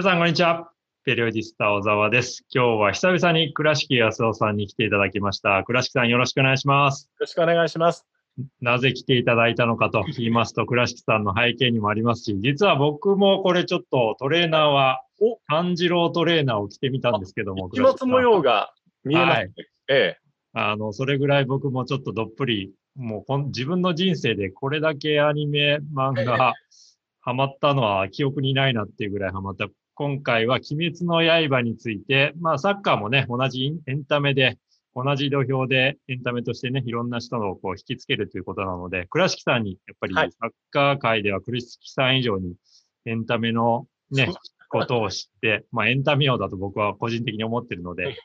皆さん、こんにちは。ペリオディスタ小沢です。今日は久々に倉敷康夫さんに来ていただきました。倉敷さん、よろしくお願いします。よろしくお願いします。なぜ来ていただいたのかと言いますと、倉敷さんの背景にもありますし、実は僕もこれちょっとトレーナーは、炭治郎トレーナーを着てみたんですけども。一物模様が見えます、はい、ええ。あの、それぐらい僕もちょっとどっぷり、もう自分の人生でこれだけアニメ、漫画、ハマったのは記憶にないなっていうぐらいハマった。今回は鬼滅の刃について、まあサッカーもね、同じエンタメで、同じ土俵でエンタメとしてね、いろんな人のこう引きつけるということなので、倉敷さんに、やっぱりサッカー界では倉敷さん以上にエンタメのね、ことを知って、まあエンタメ王だと僕は個人的に思ってるので、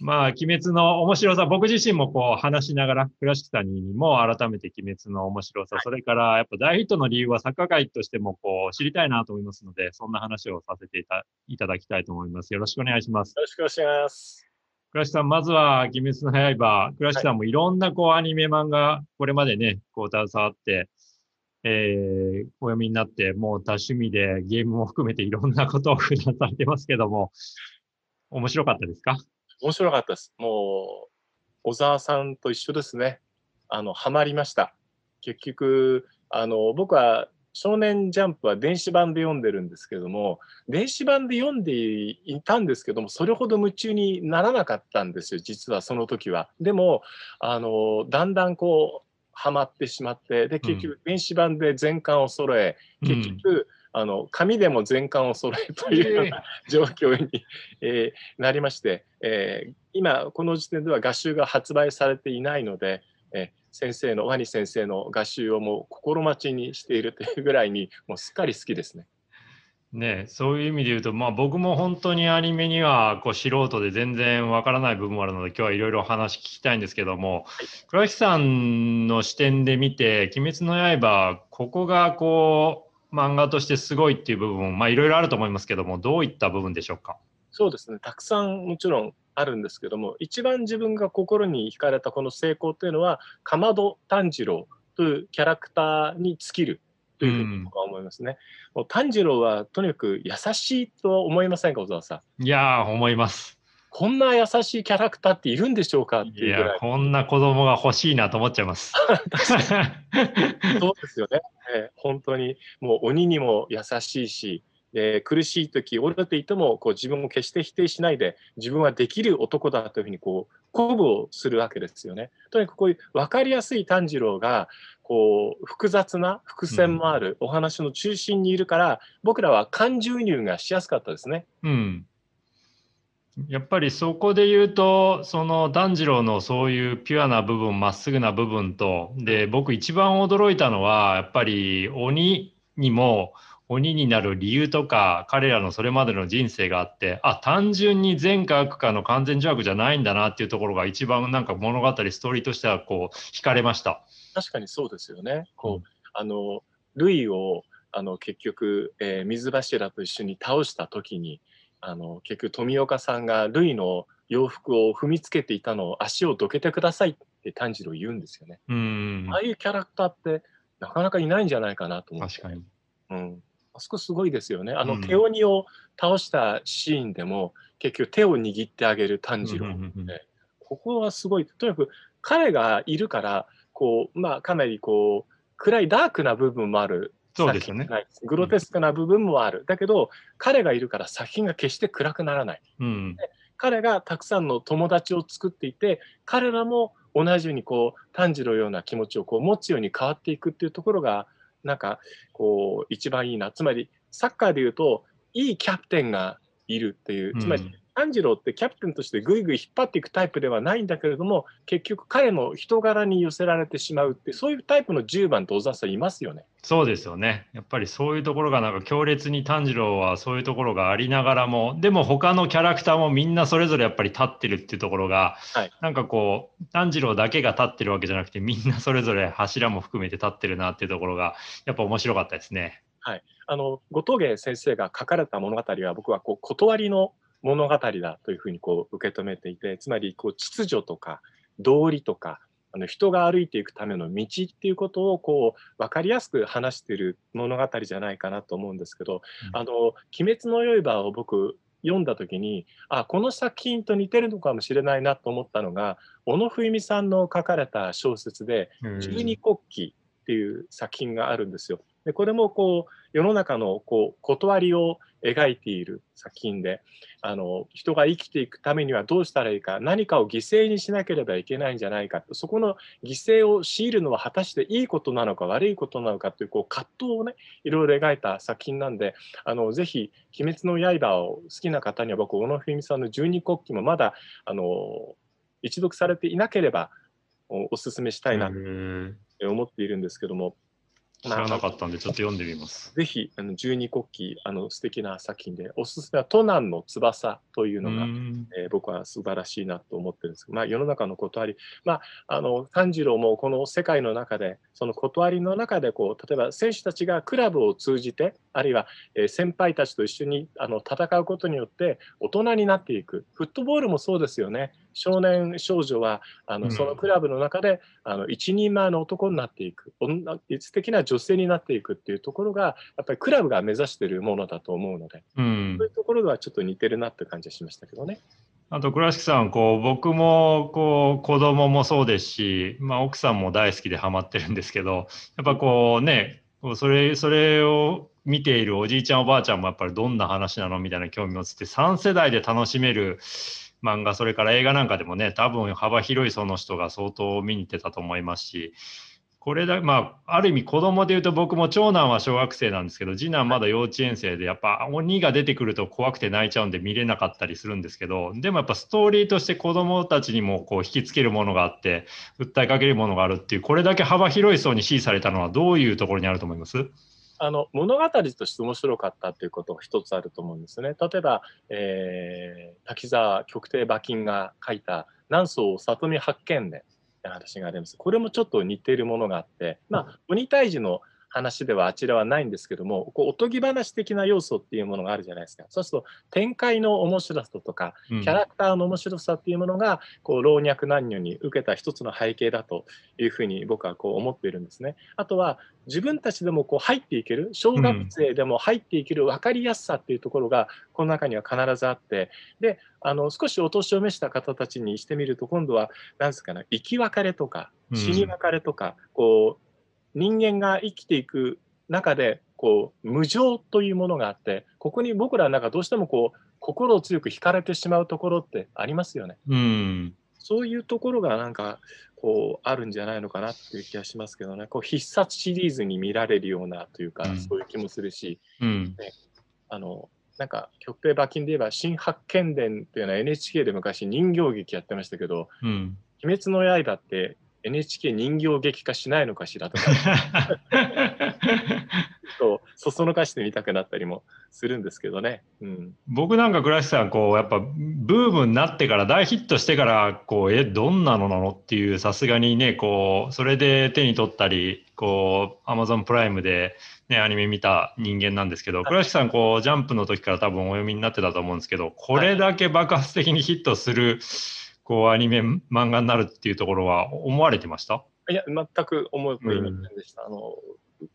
まあ、鬼滅の面白さ、僕自身もこう話しながら、倉敷さんにも改めて鬼滅の面白さ、それからやっぱ大ヒットの理由はサッカー界としてもこう知りたいなと思いますので、そんな話をさせていたいただきたいと思います。よろしくお願いします。よろしくお願いします。倉敷さん、まずは鬼滅の刃、倉敷さんもいろんなこうアニメ漫画、これまでね、こう携わって、えー、お読みになって、もう多趣味でゲームも含めていろんなことを 普段されてますけども、面白かったですか？面白かったです。もう、小沢さんと一緒ですね。あの、ハマりました。結局、あの、僕は少年ジャンプは電子版で読んでるんですけども、電子版で読んでいたんですけども、それほど夢中にならなかったんですよ、実はその時は。でも、あの、だんだんこう、ハマってしまって、で、結局、電子版で全巻を揃え、うん、結局、あの紙でも全巻を揃えるというような状況に、えー、なりまして、えー、今この時点では画集が発売されていないので、えー、先生のワニ先生の画集をもう心待ちにしているというぐらいにもうすっかり好きですね。ね、そういう意味で言うと、まあ、僕も本当にアニメにはこう素人で全然わからない部分もあるので今日はいろいろ話聞きたいんですけども、はい、倉木さんの視点で見て「鬼滅の刃」ここがこう漫画としてすごいっていう部分まあいろいろあると思いますけどもどういった部分でしょうか？そうですねたくさんもちろんあるんですけども一番自分が心に惹かれたこの成功というのはかまど炭治郎というキャラクターに尽きるというふうに僕は思いますね。うん、もう炭治郎はとにかく優しいと思いませんか小沢さん？いや思います。こんな優しいキャラクターっているんでしょうか？っていういや、こんな子供が欲しいなと思っちゃいます。そうですよね、えー、本当にもう鬼にも優しいし、えー、苦しい時折れていてもこう自分を決して否定しないで自分はできる男だというふうにこう鼓舞をするわけですよね。とにかくこういう分かりやすい炭治郎がこう複雑な伏線もあるお話の中心にいるから、うん、僕らは感情移入がしやすかったですね。うんやっぱりそこで言うとその炭治郎のそういうピュアな部分まっすぐな部分とで僕一番驚いたのはやっぱり鬼にも鬼になる理由とか彼らのそれまでの人生があってあ単純に善か悪かの完全邪悪じゃないんだなっていうところが一番なんか物語ストーリーとしてはこう惹かれました。確かにそうですよね。こう、うん、あのルイをあの結局、えー、水柱と一緒に倒した時にあの結局富岡さんがルイの洋服を踏みつけていたのを足をどけてくださいって炭治郎言うんですよね。うんああいうキャラクターってなかなかいないんじゃないかなと思って。確かに。うん。あそこすごいですよね。あの、手鬼を倒したシーンでも結局手を握ってあげる炭治郎、ね、ここはすごい。とにかく彼がいるからこうまあかなりこう暗いダークな部分もあるそうですよね。グロテスクな部分もある。うん、だけど、彼がいるから作品が決して暗くならない。うん、彼がたくさんの友達を作っていて、彼らも同じようにこう炭治郎ような気持ちをこう持つように変わっていくっていうところが、なんかこう一番いいな。つまり、サッカーでいうと、いいキャプテンがいるっていう、つまり炭治郎ってキャプテンとしてぐいぐい引っ張っていくタイプではないんだけれども結局彼の人柄に寄せられてしまうってそういうタイプの10番と小沢さんいますよね。そうですよねやっぱりそういうところがなんか強烈に炭治郎はそういうところがありながらもでも他のキャラクターもみんなそれぞれやっぱり立ってるっていうところが、はい、なんかこう炭治郎だけが立ってるわけじゃなくてみんなそれぞれ柱も含めて立ってるなっていうところがやっぱ面白かったですね。はい、あの後藤先生が書かれた物語は僕はこう断りの物語だというふうにこう受け止めていてつまりこう秩序とか道理とかあの人が歩いていくための道っていうことをこう分かりやすく話している物語じゃないかなと思うんですけど「うん、あの鬼滅の刃」を僕読んだ時にあこの作品と似てるのかもしれないなと思ったのが小野冬美さんの書かれた小説で「十二国旗」っていう作品があるんですよ。でこれもこう世の中のこう断りを描いている作品であの人が生きていくためにはどうしたらいいか何かを犠牲にしなければいけないんじゃないかそこの犠牲を強いるのは果たしていいことなのか悪いことなのかというこう葛藤をねいろいろ描いた作品なんであのぜひ「鬼滅の刃」を好きな方には僕小野文さんの十二国旗もまだあの一読されていなければおお勧めしたいなと思っているんですけども。知らなかったんで、ちょっと読んでみます。ぜひ、あの十二国旗、あの素敵な作品で、おすすめは、都南の翼というのが、えー、僕は素晴らしいなと思ってるんですけど、まあ、世の中の断り、まあ、あの炭治郎もこの世界の中で、その断りの中でこう、例えば選手たちがクラブを通じて、あるいは、えー、先輩たちと一緒にあの戦うことによって、大人になっていく。フットボールもそうですよね。少年少女はあの、そのクラブの中であの一人前の男になっていく。素敵な女性になっていくっていうところがやっぱりクラブが目指しているものだと思うので、うん、そういうところではちょっと似てるなって感じがしましたけどね。あと倉敷さんこう僕もこう子供もそうですし、まあ、奥さんも大好きでハマってるんですけどやっぱこうねそれそれを見ているおじいちゃんおばあちゃんもやっぱりどんな話なのみたいな興味を持って3世代で楽しめる漫画、それから映画なんかでもね、多分幅広いその人が相当見に行ってたと思いますし、これだ、まあ、ある意味子供で言うと僕も長男は小学生なんですけど、次男まだ幼稚園生で、やっぱ鬼が出てくると怖くて泣いちゃうんで見れなかったりするんですけど、でもやっぱストーリーとして子供たちにもこう引きつけるものがあって、訴えかけるものがあるっていう、これだけ幅広い層に支持されたのはどういうところにあると思います？あの物語として面白かったっていうことが一つあると思うんですね。例えば、えー、滝沢極低馬琴が書いた「南宋里見八犬伝」話があります。これもちょっと似ているものがあって、まあ、鬼退治の話ではあちらはないんですけどもこうおとぎ話的な要素っていうものがあるじゃないですか。そうすると展開の面白さとかキャラクターの面白さっていうものが、こう老若男女に受けた一つの背景だというふうに僕はこう思っているんですね。あとは自分たちでもこう入っていける小学生でも入っていける分かりやすさっていうところがこの中には必ずあって。であの少しお年を召した方たちにしてみると今度は何ですかね生き別れとか死に別れとか、こう人間が生きていく中でこう無常というものがあってここに僕らなんかどうしてもこう心を強く惹かれてしまうところってありますよね。うん、そういうところがなんかこうあるんじゃないのかなっていう気がしますけどね。こう必殺シリーズに見られるようなというか、うん、そういう気もするし、うん。ね、あのなんか極低馬琴で言えば「新八犬伝」っていうのは NHK で昔人形劇やってましたけど「うん、鬼滅の刃」って NHK 人形劇化しないのかしらとか。とそそのかしてみたくなったりもするんですけどね、うん、僕なんか倉石さんこうやっぱブームになってから大ヒットしてからこうえどんなのなのっていうさすがにねこうそれで手に取ったりこうアマゾンプライムで、ね、アニメ見た人間なんですけど倉石さんこうジャンプの時から多分お読みになってたと思うんですけどこれだけ爆発的にヒットする、はいこうアニメ漫画になるっていうところは思われてました？いや全く思いませんでした、うん、あの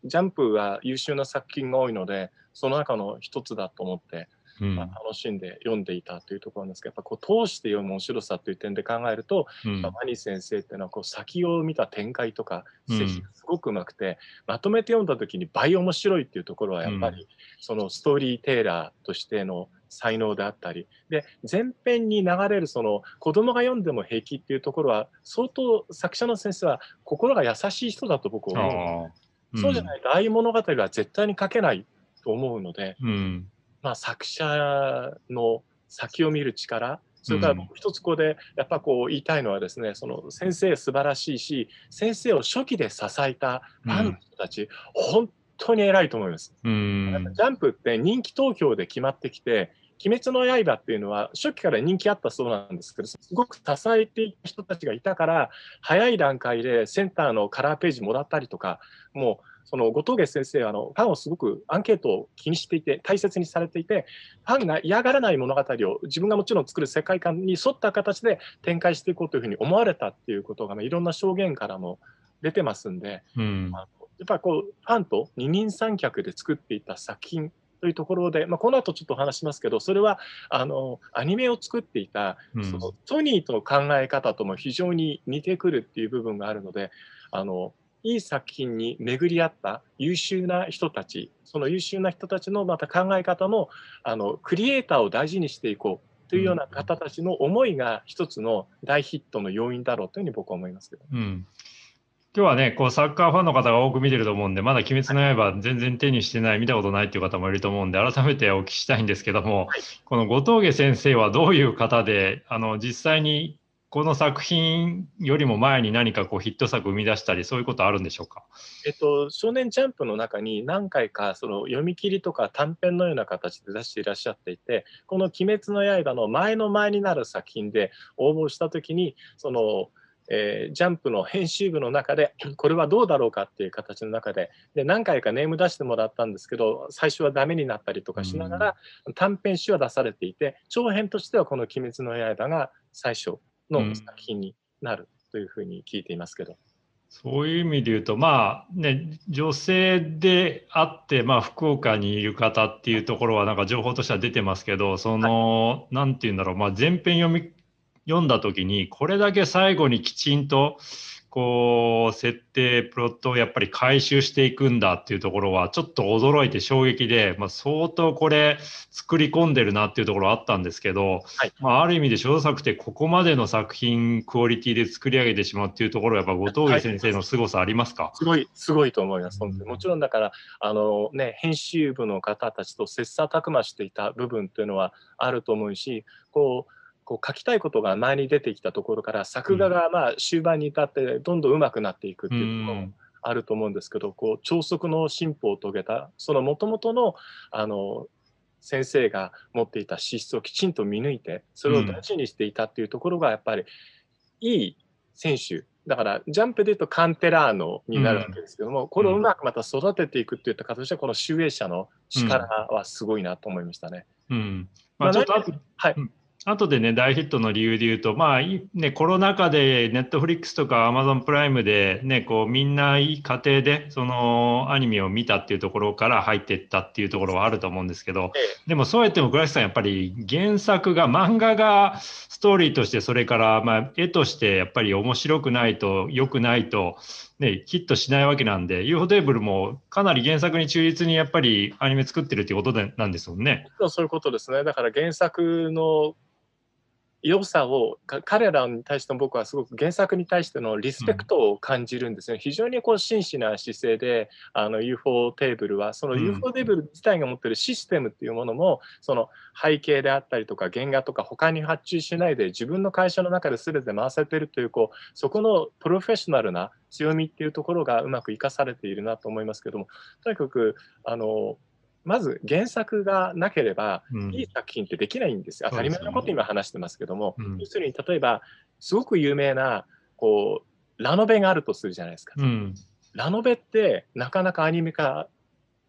ジャンプは優秀な作品が多いのでその中の一つだと思ってまあ、楽しんで読んでいたというところなんですけどやっぱこう通して読む面白さという点で考えると、うん、マニ先生っていうのはこう先を見た展開とかがすごくうまくて、うん、まとめて読んだ時に倍面白いっていうところはやっぱり、そのストーリーテーラーとしての才能であったり。で前編に流れるその子供が読んでも平気っていうところは相当作者の先生は心が優しい人だと僕は思う、うん、そうじゃないとああいう物語は絶対に書けないと思うので、うん、まあ、作者の先を見る力。それから一つここでやっぱこう言いたいのはですねその先生素晴らしいし先生を初期で支えたファンの人たち、うん、本当に偉いと思います。うん、ジャンプって人気投票で決まってきて鬼滅の刃っていうのは初期から人気あったそうなんですけどすごく支えていた人たちがいたから早い段階でセンターのカラーページもらったりとかもうその後藤家先生はあのファンをすごくアンケートを気にしていて大切にされていてファンが嫌がらない物語を自分がもちろん作る世界観に沿った形で展開していこうというふうに思われたっていうことが、ね、いろんな証言からも出てますんで、うん、やっぱりこうファンと二人三脚で作っていた作品というところで、まあ、この後ちょっと話しますけどそれはあのアニメを作っていた、そのソニーとの考え方とも非常に似てくるっていう部分があるのであのいい作品に巡り合った優秀な人たちその優秀な人たちのまた考え方もあのクリエイターを大事にしていこうというような方たちの思いが一つの大ヒットの要因だろうというふうに僕は思いますけど。うん今日はね、こうサッカーファンの方が多く見てると思うんで、まだ鬼滅の刃全然手にしてない、見たことないっていう方もいると思うんで、改めてお聞きしたいんですけども、はい、この後藤家先生はどういう方で、あの実際にこの作品よりも前に何かこうヒット作生み出したり、そういうことあるんでしょうか？えっと、少年ジャンプの中に何回かその読み切りとか短編のような形で出していらっしゃっていて、この鬼滅の刃の前の前になる作品で応募したときに、そのえー、ジャンプの編集部の中で これはどうだろうかっていう形の中でで何回かネーム出してもらったんですけど最初はダメになったりとかしながら、短編集は出されていて長編としてはこの「鬼滅の刃」が最初の作品になるというふうに聞いていますけど。そういう意味で言うと、まあね、女性であって、まあ、福岡にいる方っていうところは、なんか情報としては出てますけど、その、はい、なんていうんだろう、まあ、前編読み読んだ時にこれだけ最後にきちんとこう設定プロットをやっぱり回収していくんだっていうところはちょっと驚いて衝撃で、まあ、相当これ作り込んでるなっていうところあったんですけど、はい、まあ、ある意味で小作ってここまでの作品クオリティで作り上げてしまうっていうところはやっぱ後藤先生の凄さありますか、はい、すごいすごいと思います、うん、もちろんだからあの、ね、編集部の方たちと切磋琢磨していた部分というのはあると思うしこうこう書きたいことが前に出てきたところから作画がまあ終盤に至ってどんどん上手くなっていくっていうのもあると思うんですけど、こう超速の進歩を遂げたそのもともとのあの先生が持っていた資質をきちんと見抜いてそれを大事にしていたっていうところがやっぱりいい選手。だからジャンプでいうとカンテラーノになるわけですけども、うん、これをうまくまた育てていくっていった形でこの集英社の力はすごいなと思いましたね。うん。まあ、ちょっとはい、後でね、大ヒットの理由で言うと、まあ、ね、コロナ禍でネットフリックスとかアマゾンプライムで、ね、こう、みんないい家庭で、そのアニメを見たっていうところから入っていったっていうところはあると思うんですけど、でもそうやっても倉石さん、やっぱり原作が、漫画がストーリーとして、それから、まあ、絵としてやっぱり面白くないと、良くないと、ね、ヒットしないわけなんで、UFO テーブルもかなり原作に忠実にやっぱりアニメ作ってるっていうことでなんですもんね。そういうことですね。だから原作の良さを彼らに対しても僕はすごく原作に対してのリスペクトを感じるんですね、うん、非常にこう真摯な姿勢であの UFO テーブルはその UFO テーブル自体が持ってるシステムっていうものも、その背景であったりとか原画とか他に発注しないで自分の会社の中で全て回せてるというこうそこのプロフェッショナルな強みっていうところがうまく生かされているなと思いますけどもとにかくあのまず原作がなければ、いい作品ってできないんですよ。当たり前のこと今話してますけども、要するに例えば、すごく有名なこうラノベがあるとするじゃないですか。うん、ラノベってなかなかアニメ化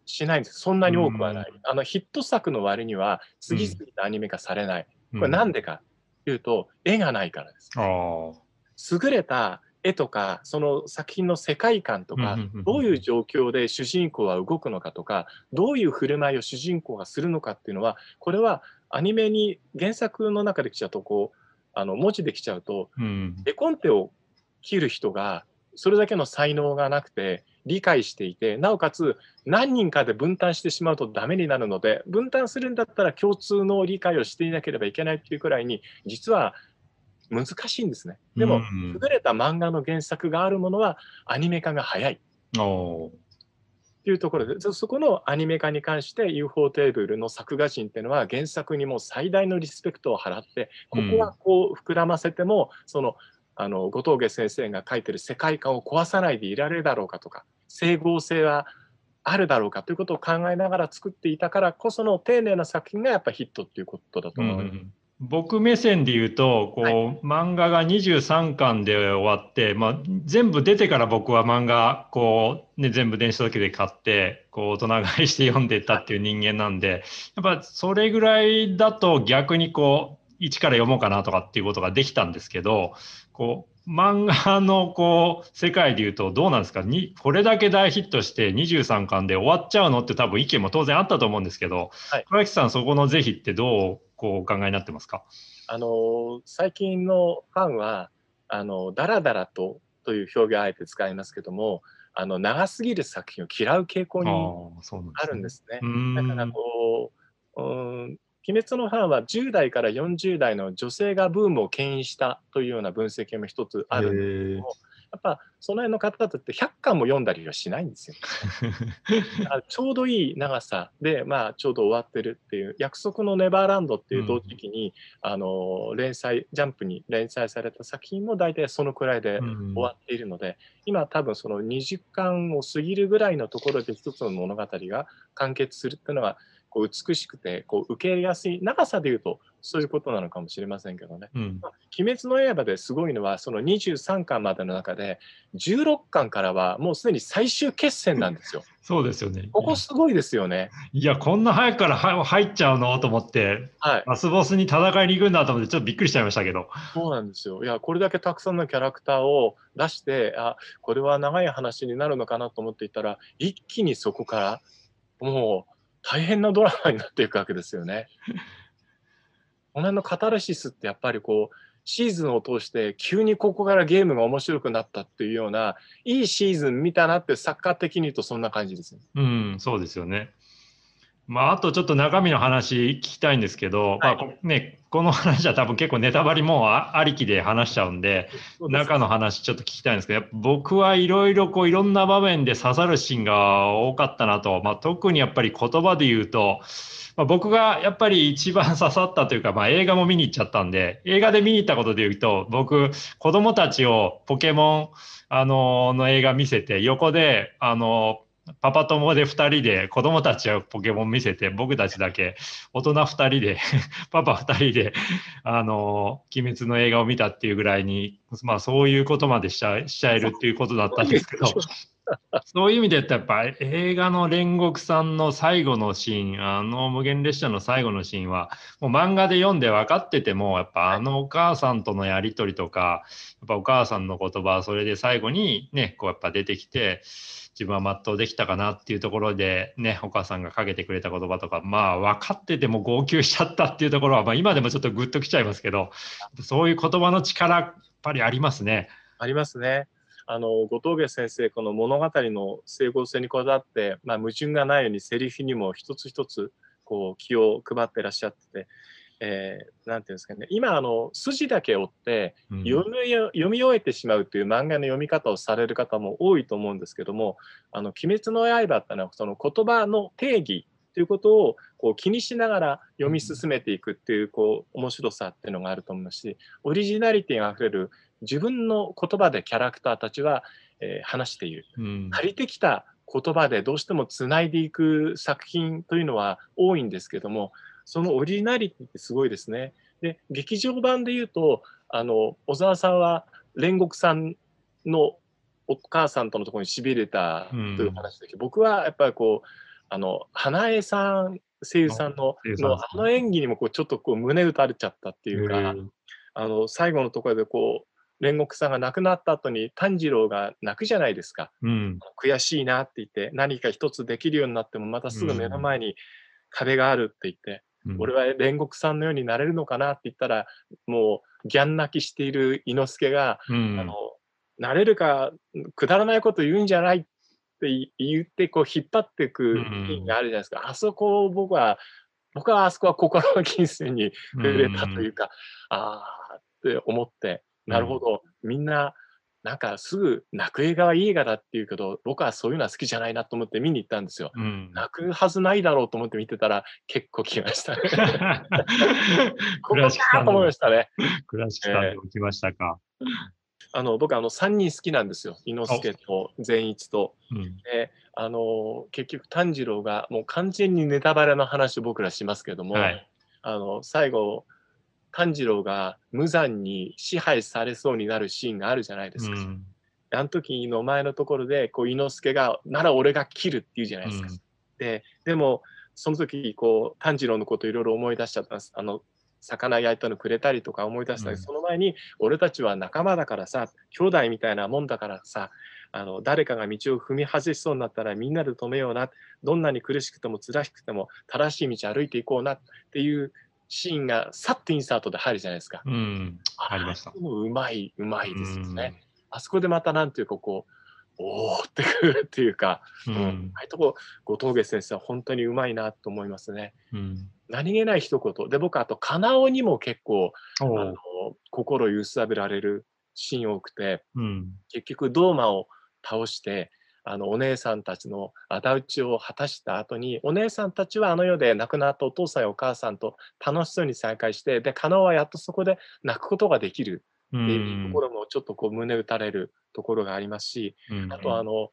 しないんです。そんなに多くはない。うん、あのヒット作の割には次々とアニメ化されない。これなんでかというと、絵がないからです。優れた絵とかその作品の世界観とかどういう状況で主人公は動くのかとかどういう振る舞いを主人公がするのかっていうのはこれはアニメに原作の中で来ちゃうとこうあの文字できちゃうと、絵コンテを切る人がそれだけの才能がなくて理解していてなおかつ何人かで分担してしまうとダメになるので分担するんだったら共通の理解をしていなければいけないっていうくらいに実は難しいんですね。でも、優れた漫画の原作があるものはアニメ化が早い。っていうところで、そこのアニメ化に関して UFO テーブルの作画人っていうのは原作にも最大のリスペクトを払って、ここはこう膨らませても、そのあの後藤家先生が書いてる世界観を壊さないでいられるだろうかとか整合性はあるだろうかということを考えながら作っていたからこその丁寧な作品がやっぱヒットっていうことだと思う。うん僕目線で言うと、こう、はい。漫画が23巻で終わって、まあ、全部出てから僕は漫画、こう、ね、全部電子書籍で買って、こう、大人買いして読んでったっていう人間なんで、やっぱそれぐらいだと逆にこう、一から読もうかなとかっていうことができたんですけど、こう、漫画のこう、世界で言うとどうなんですか？に、これだけ大ヒットして23巻で終わっちゃうのって多分意見も当然あったと思うんですけど、はい。倉木さんそこの是非ってどう、こう、お考えになってますか？あの最近のファンはあのダラダラとという表現をあえて使いますけどもあの長すぎる作品を嫌う傾向にあるんですね。だからこう、うーん、鬼滅のファンは10代から40代の女性がブームを牽引したというような分析も一つあるんですけども、やっぱその辺の方々って100巻も読んだりはしないんですよ。あちょうどいい長さ。で、まあ、ちょうど終わってるっていう、約束のネバーランドっていう同時期に、あの連載、ジャンプに連載された作品も大体そのくらいでうん。終わっているので、今多分その20巻を過ぎるぐらいのところで一つの物語が完結するっていうのはこう美しくてこう受け入れやすい長さでいうとそういうことなのかもしれませんけどね。うんまあ鬼滅の刃ですごいのはその23巻までの中で16巻からはもうすでに最終決戦なんですよ。そうですよね。ここすごいですよね。いや、こんな早くからは入っちゃうの？と思って、はい。ラスボスに戦いに行くんだと思って、ちょっとびっくりしちゃいましたけど。そうなんですよ。いや、これだけたくさんのキャラクターを出して、あ、これは長い話になるのかなと思っていたら、一気にそこから、もう大変なドラマになっていくわけですよね。この辺のカタルシスってやっぱりこう、シーズンを通して急にここからゲームが面白くなったっていうような、いいシーズン見たなってサッカー的に言うとそんな感じですね。うん、そうですよね。まあ、あとちょっと中身の話聞きたいんですけど、まあこね、この話は多分結構ネタバレもうあありきで話しちゃうんで、中の話ちょっと聞きたいんですけど、僕はいろいろこういろんな場面で刺さるシーンが多かったなと、まあ、特にやっぱり言葉で言うと、まあ、僕がやっぱり一番刺さったというか、まあ、映画も見に行っちゃったんで、映画で見に行ったことで言うと、僕、子供たちをポケモン、あのの映画見せて、横で、あのパパ友で2人で子供たちはポケモン見せて僕たちだけ大人2人で パパ2人であの鬼滅の映画を見たっていうぐらいにまあそういうことまでしちゃしちゃえるっていうことだったんですけど。そういう意味で言ったらやっぱ映画の煉獄さんの最後のシーンあの無限列車の最後のシーンはもう漫画で読んで分かっててもやっぱあのお母さんとのやり取りとかやっぱお母さんの言葉それで最後にねこうやっぱ出てきて自分は全うできたかなっていうところでねお母さんがかけてくれた言葉とかまあ分かってても号泣しちゃったっていうところは、まあ、今でもちょっとグッときちゃいますけどそういう言葉の力やっぱりありますね。ありますね。あの後峠先生この物語の整合性にこだわって、まあ、矛盾がないようにセリフにも一つ一つこう気を配ってらっしゃってて、えーていうんですかね。今あの筋だけ追ってうん。読み読み終えてしまうという漫画の読み方をされる方も多いと思うんですけども「あの鬼滅の刃」ってのはその言葉の定義ということをこう気にしながら読み進めていくっていうこう面白さっていうのがあると思いますしオリジナリティがあふれる自分の言葉でキャラクターたちは、えー話しているうん借りてきた言葉でどうしてもつないでいく作品というのは多いんですけどもそのオリジナリティってすごいですね。で劇場版で言うとあの小沢さんは煉獄さんのお母さんとのところにしびれたという話だけど、僕はやっぱりこうあの花江さん声優さんののあの演技にもこうちょっとこう胸打たれちゃったっていうか。うんあの最後のところでこう煉獄さんが亡くなった後に炭治郎が泣くじゃないですか。うん。悔しいなって言って何か一つできるようになってもまたすぐ目の前に壁があるって言って、うん。俺は煉獄さんのようになれるのかなって言ったらもうギャン泣きしている伊之助が、うん。あのなれるかくだらないこと言うんじゃないって言ってこう引っ張っていくシーンがあるじゃないですか、あそこを僕は僕はあそこは心の金銭に触れたというか、ああって思って、なるほど、みんな、なんかすぐ泣く映画はいい映画だって言うけど、僕はそういうのは好きじゃないなと思って見に行ったんですよ。うん泣くはずないだろうと思って見てたら、結構来ましたね。ここかと思いのましたね。倉敷さんましたか？あの僕あの3人好きなんですよ。伊之助と善一と。うんであの結局炭治郎がもう完全にネタバレの話を僕らしますけども、はいあの最後炭治郎が無残に支配されそうになるシーンがあるじゃないですか。うんあの時の前のところでこう伊之助が「なら俺が切る」って言うじゃないですか。うんででもその時こう炭治郎のこといろいろ思い出しちゃったんです。あの魚焼いたのくれたりとか思い出したり、うんその前に俺たちは仲間だからさ兄弟みたいなもんだからさあの誰かが道を踏み外しそうになったらみんなで止めようなどんなに苦しくても辛くても正しい道歩いていこうなっていうシーンがさっとインサートで入るじゃないですか。うん、ありました。もうまいうまいですようん。ね。あそこでまたなんていうかこうおーってくるっていうか、ううん。ん、ああいうとこ後藤家先生は本当にうまいなと思いますね。うん。何気ない一言。で僕あと金尾にも結構あおのう心揺さぶられるシーン多くてうん。結局ドーマを倒してあのお姉さんたちの仇討ちを果たした後にお姉さんたちはあの世で亡くなったお父さんやお母さんと楽しそうに再会してで金尾はやっとそこで泣くことができるうっていうんところもちょっとこう胸打たれるところがありますし、うんあとあの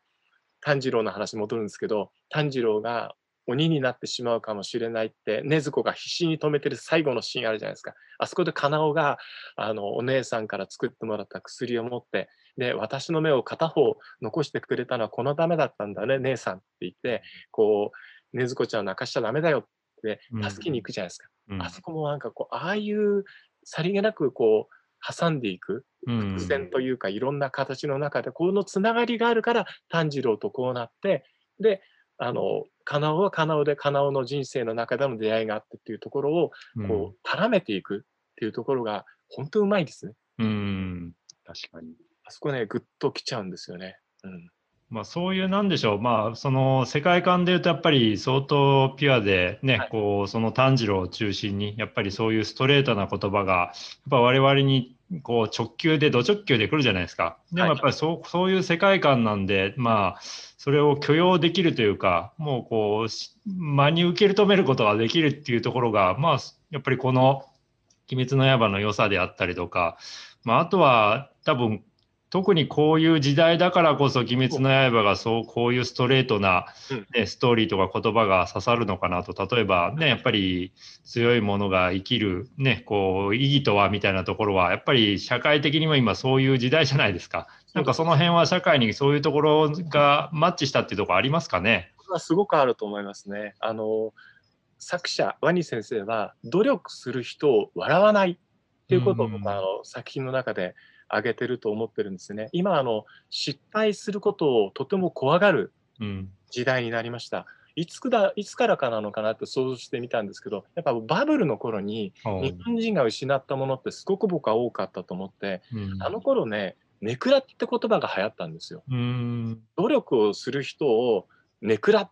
炭治郎の話戻るんですけど炭治郎が鬼になってしまうかもしれないって禰豆子が必死に止めてる最後のシーンあるじゃないですか。あそこで金尾があのお姉さんから作ってもらった薬を持ってで私の目を片方残してくれたのはこのためだったんだね姉さんって言ってこう禰豆子ちゃんを泣かしちゃダメだよって助けに行くじゃないですか、うん。あそこもなんかこうああいうさりげなくこう挟んでいくうん。伏線というかいろんな形の中でこのつながりがあるから炭治郎とこうなってであの金尾は金尾で金尾の人生の中での出会いがあってっていうところをこう絡めていくっていうところが本当うまいですね。うん、うん。確かに。あそこねぐっときちゃうんですよね。うんまあ、そういうなんでしょう、まあ、その世界観でいうとやっぱり相当ピュアでね、はいこうその炭治郎を中心にやっぱりそういうストレートな言葉がやっぱ我々にこう直球でド直球で来るじゃないですか。でもやっぱりそう,、そういう世界観なんでまあそれを許容できるというかもうこうし真に受け止めることができるっていうところがまあやっぱりこの「鬼滅の刃」の良さであったりとか、まあ、あとは多分特にこういう時代だからこそ「鬼滅の刃」がそうこういうストレートな、うんね、ストーリーとか言葉が刺さるのかなと例えばねやっぱり強いものが生きる、ね、こう意義とはみたいなところはやっぱり社会的にも今そういう時代じゃないですか。なんかその辺は社会にそういうところがマッチしたっていうところありますかね？すごくあると思いますね。あの作者ワニ先生は努力する人を笑わないっていうことを僕はあの作品の中で挙げてると思ってるんですね。今あの失敗することをとても怖がるうん時代になりました。いつくだいつからかなのかなって想像してみたんですけどやっぱバブルの頃に日本人が失ったものってすごく僕は多かったと思ってうんあの頃ねネクラって言葉が流行ったんですよ。うん努力をする人をネクラっ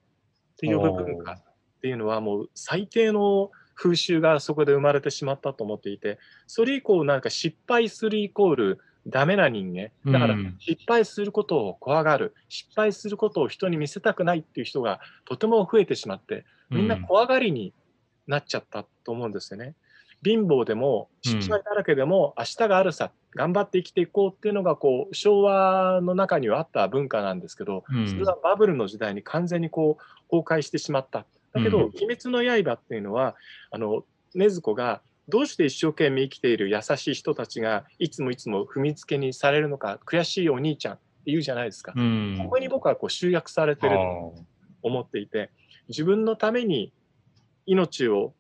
て呼ぶ文化っていうのはもう最低の風習がそこで生まれてしまったと思っていてそれ以降なんか失敗するイコールダメな人間。だからうん失敗することを怖がる。失敗することを人に見せたくないっていう人がとても増えてしまってみんな怖がりになっちゃったと思うんですよね。貧乏でも失敗だらけでも明日があるさ頑張って生きていこうっていうのがこう昭和の中にはあった文化なんですけどうん。それがバブルの時代に完全にこう崩壊してしまった。だけど、うん。鬼滅の刃っていうのはあの禰豆子がどうして一生懸命生きている優しい人たちがいつもいつも踏みつけにされるのか悔しいお兄ちゃんって言うじゃないですか。うん。ここに僕はこう集約されてるとあ思っていて自分のために命を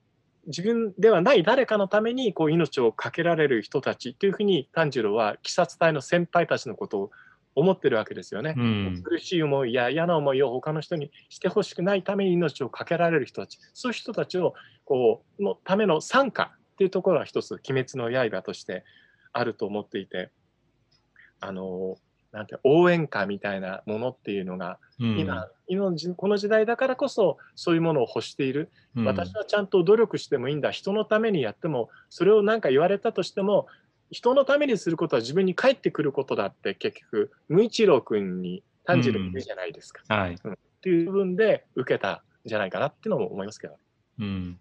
自分ではない誰かのためにこう命を懸けられる人たちというふうに炭治郎は鬼殺隊の先輩たちのことを思ってるわけですよね。ーうん。苦しい思いや嫌な思いを他の人にしてほしくないために命を懸けられる人たち。そういう人たちをこうのための参加っていうところは一つ「鬼滅の刃」としてあると思っていてあのなんて応援歌みたいなものっていうのがうん。今,、今のじこの時代だからこそそういうものを欲している、うん。私はちゃんと努力してもいいんだ。人のためにやってもそれを何か言われたとしても人のためにすることは自分に返ってくることだって結局無一郎君に炭治郎言うじゃないですか、はい。っていう部分で受けたんじゃないかなっていうのも思いますけど。うん、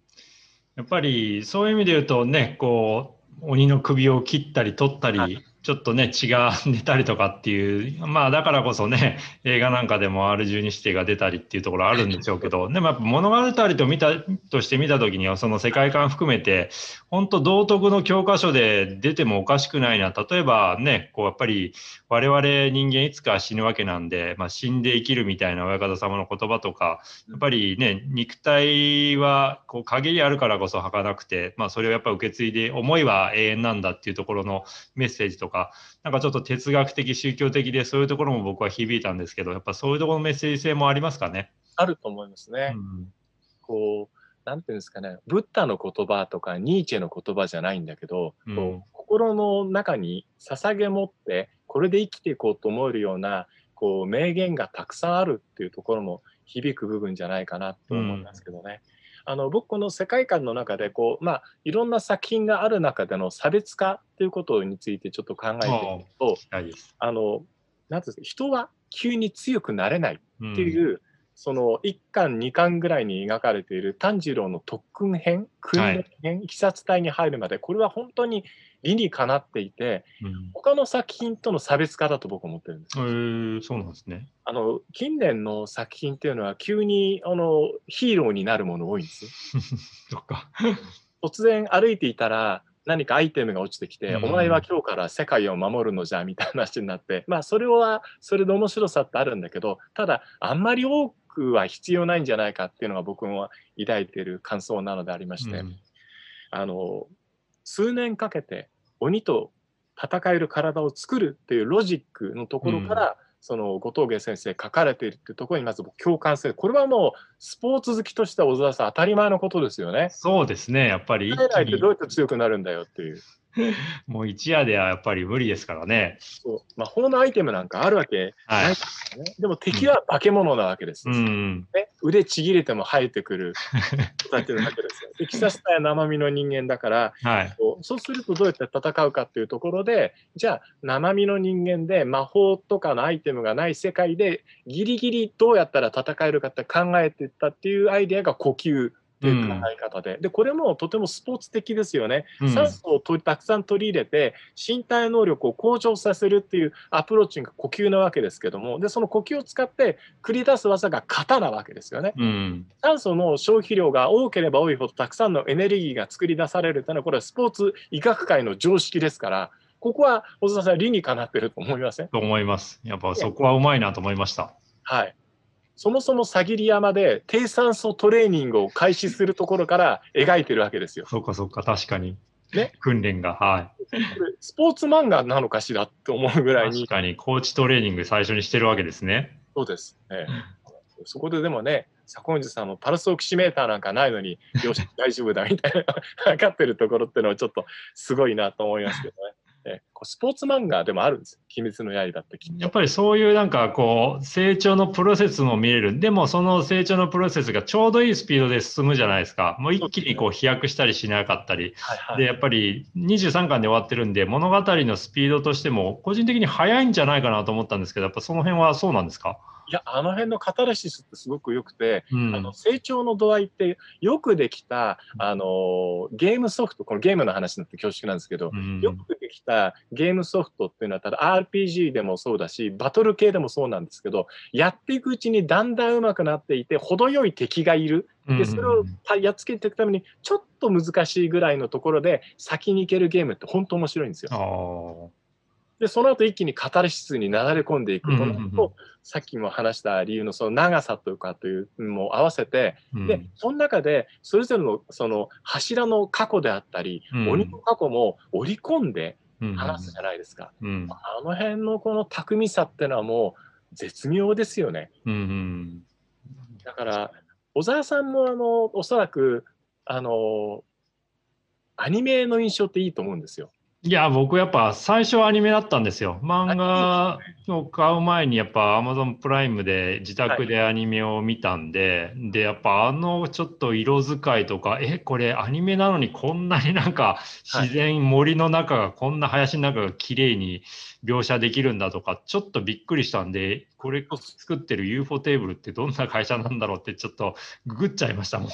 やっぱりそういう意味で言うとねこう鬼の首を切ったり取ったり、はいちょっとね、血が出たりとかっていう、まあだからこそね、映画なんかでも R12 指定が出たりっていうところあるんでしょうけど、でもやっぱ物語と見たとして見たときには、その世界観含めて、本当道徳の教科書で出てもおかしくないな。例えばね、こうやっぱり我々人間いつか死ぬわけなんで、まあ、死んで生きるみたいな親方様の言葉とか、やっぱりね、肉体はこう限りあるからこそ儚くて、まあそれをやっぱ受け継いで、思いは永遠なんだっていうところのメッセージとか、か、なんかちょっと哲学的、宗教的で、そういうところも僕は響いたんですけど、やっぱそういうところのメッセージ性もありますかね？あると思いますね。うん、こうなんていうんですかね、ブッダの言葉とかニーチェの言葉じゃないんだけど、うん、こう心の中に捧げ持って、これで生きていこうと思えるようなこう名言がたくさんあるっていうところも響く部分じゃないかなと思いますけどね。うんあの僕この世界観の中でこう、まあ、いろんな作品がある中での差別化ということについてちょっと考えてみるとあのなんですか人は急に強くなれないっていう、うん、その1巻2巻ぐらいに描かれている炭治郎の特訓編訓練編、はい、殺隊に入るまでこれは本当に理にかなっていて、うん、他の作品との差別化だと僕は思ってるんです。へーそうなんですね。あの近年の作品っていうのは急にあのヒーローになるもの多いんですよ。そっか突然歩いていたら何かアイテムが落ちてきて、うん、お前は今日から世界を守るのじゃみたいな話になってまあそれはそれで面白さってあるんだけどただあんまり多くは必要ないんじゃないかっていうのが僕は抱いている感想なのでありまして、うん、あの数年かけて鬼と戦える体を作るっていうロジックのところから、うん、その後藤芸先生書かれているっていうところにまず僕共感するこれはもうスポーツ好きとしては小沢さん当たり前のことですよね。そうですねやっぱり一気にどうやって強くなるんだよっていう。もう一夜ではやっぱり無理ですからね。そう。まあ、法のアイテムなんかあるわけないですね。はい、でも敵は化け物なわけです。うん、ね、腕ちぎれても生えてくる人たちなわけですよ。で、キサスタや生身の人間だから、はい、そうするとどうやって戦うかっていうところで、じゃあ生身の人間で魔法とかのアイテムがない世界でギリギリどうやったら戦えるかって考えていったっていうアイデアが呼吸。っていう考え方で。うん、でこれもとてもスポーツ的ですよね、うん、酸素をとたくさん取り入れて身体能力を向上させるっていうアプローチが呼吸なわけですけども。でその呼吸を使って繰り出す技が型なわけですよね、うん、酸素の消費量が多ければ多いほどたくさんのエネルギーが作り出されるというのはこれはスポーツ医学界の常識ですからここは小沢さん理にかなってると思いません？と思います。やっぱそこはうまいなと思いました。はいそもそもさぎり山で低酸素トレーニングを開始するところから描いてるわけですよ。そうかそうか、確かに。ね、訓練が、はい。スポーツ漫画なのかしらって思うぐらいに。確かに、コーチトレーニング最初にしてるわけですね。そうです。ね、そこででもね、坂口さんのパルスオキシメーターなんかないのに、よし、大丈夫だみたいな、分かってるところっていうのはちょっとすごいなと思いますけどね。えスポーツ漫画でもあるんです鬼滅の刃ってやっぱりそういうなんかこう成長のプロセスも見れる。でもその成長のプロセスがちょうどいいスピードで進むじゃないですか。もう一気にこう飛躍したりしなかったり、はいはい、でやっぱり23巻で終わってるんで物語のスピードとしても個人的に速いんじゃないかなと思ったんですけどやっぱその辺はそうなんですか？いや、あの辺のカタルシスってすごく良くて、うん、あの成長の度合いってよくできた、あのゲームソフト、このゲームの話になって恐縮なんですけど、うん、よくできたゲームソフトっていうのは、ただ RPG でもそうだし、バトル系でもそうなんですけど、やっていくうちにだんだん上手くなっていて、程よい敵がいる。で、それをやっつけていくために、ちょっと難しいぐらいのところで先に行けるゲームって本当面白いんですよ。で、その後一気にカタルシスになだれ込んでいくとなると、さっきも話した理由のその長さとかというのも合わせて、うん、で、その中でそれぞれのその柱の過去であったり、うん、鬼の過去も織り込んで話すじゃないですか。うん、あの辺のこの巧みさっていうのはもう絶妙ですよね。だから、小沢さんもあの、おそらく、あの、アニメの印象っていいと思うんですよ。いや、僕やっぱ最初はアニメだったんですよ。漫画を買う前にやっぱ Amazon プライムで自宅でアニメを見たんで、はい、で、やっぱあのちょっと色使いとか、え、これアニメなのにこんなになんか自然、森の中がこんな林の中が綺麗に描写できるんだとか、ちょっとびっくりしたんで、これ作ってる UFO テーブルってどんな会社なんだろうってちょっとググっちゃいましたもん。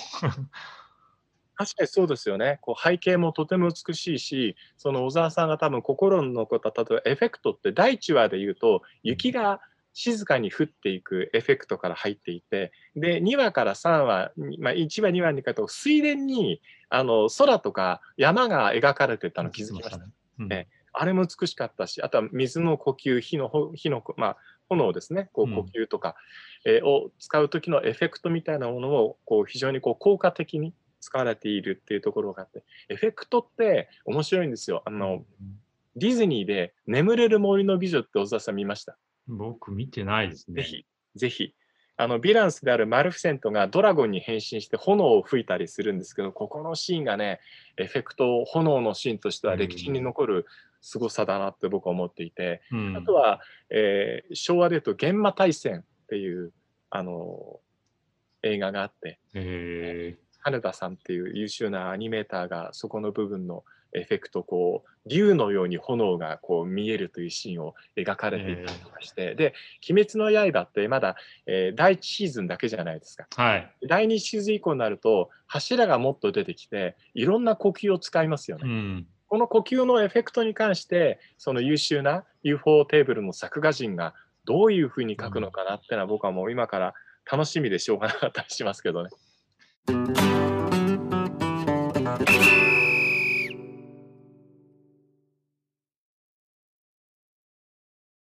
確かにそうですよね。こう背景もとても美しいし、その小沢さんが多分心の残った、例えばエフェクトって第1話で言うと、雪が静かに降っていくエフェクトから入っていて、で、2話から3話、まあ、1話、2話にかと水田にあの空とか山が描かれてたの気づきました？ね。うん。えあれも美しかったし、あとは水の呼吸、火のほ火の、まあ、炎ですね、こううん。呼吸とか、えーを使う時のエフェクトみたいなものをこう非常にこう効果的に使われているっていうところがあって、エフェクトって面白いんですよ。あの、ディズニーで眠れる森の美女って小沢さん見ました？僕見てないですね。ぜひ、ぜひ。あの、ヴィランスであるマルフィセントがドラゴンに変身して炎を吹いたりするんですけど、ここのシーンがね、エフェクト、炎のシーンとしては歴史に残る凄さだなって僕は思っていて、うんあとは、えー昭和で言うと、現場大戦っていう、あの映画があって、へ羽田さんっていう優秀なアニメーターがそこの部分のエフェクトこう竜のように炎がこう見えるというシーンを描かれていたりとかして、で「鬼滅の刃」ってまだ、えー第1シーズンだけじゃないですかーはい。第2シーズン以降になると柱がもっと出てきていろんな呼吸を使いますよね、うん。この呼吸のエフェクトに関してその優秀な UFO テーブルの作画陣がどういうふうに書くのかなってのは僕はもう今から楽しみでしょうがなかったりしますけどね。Thank you.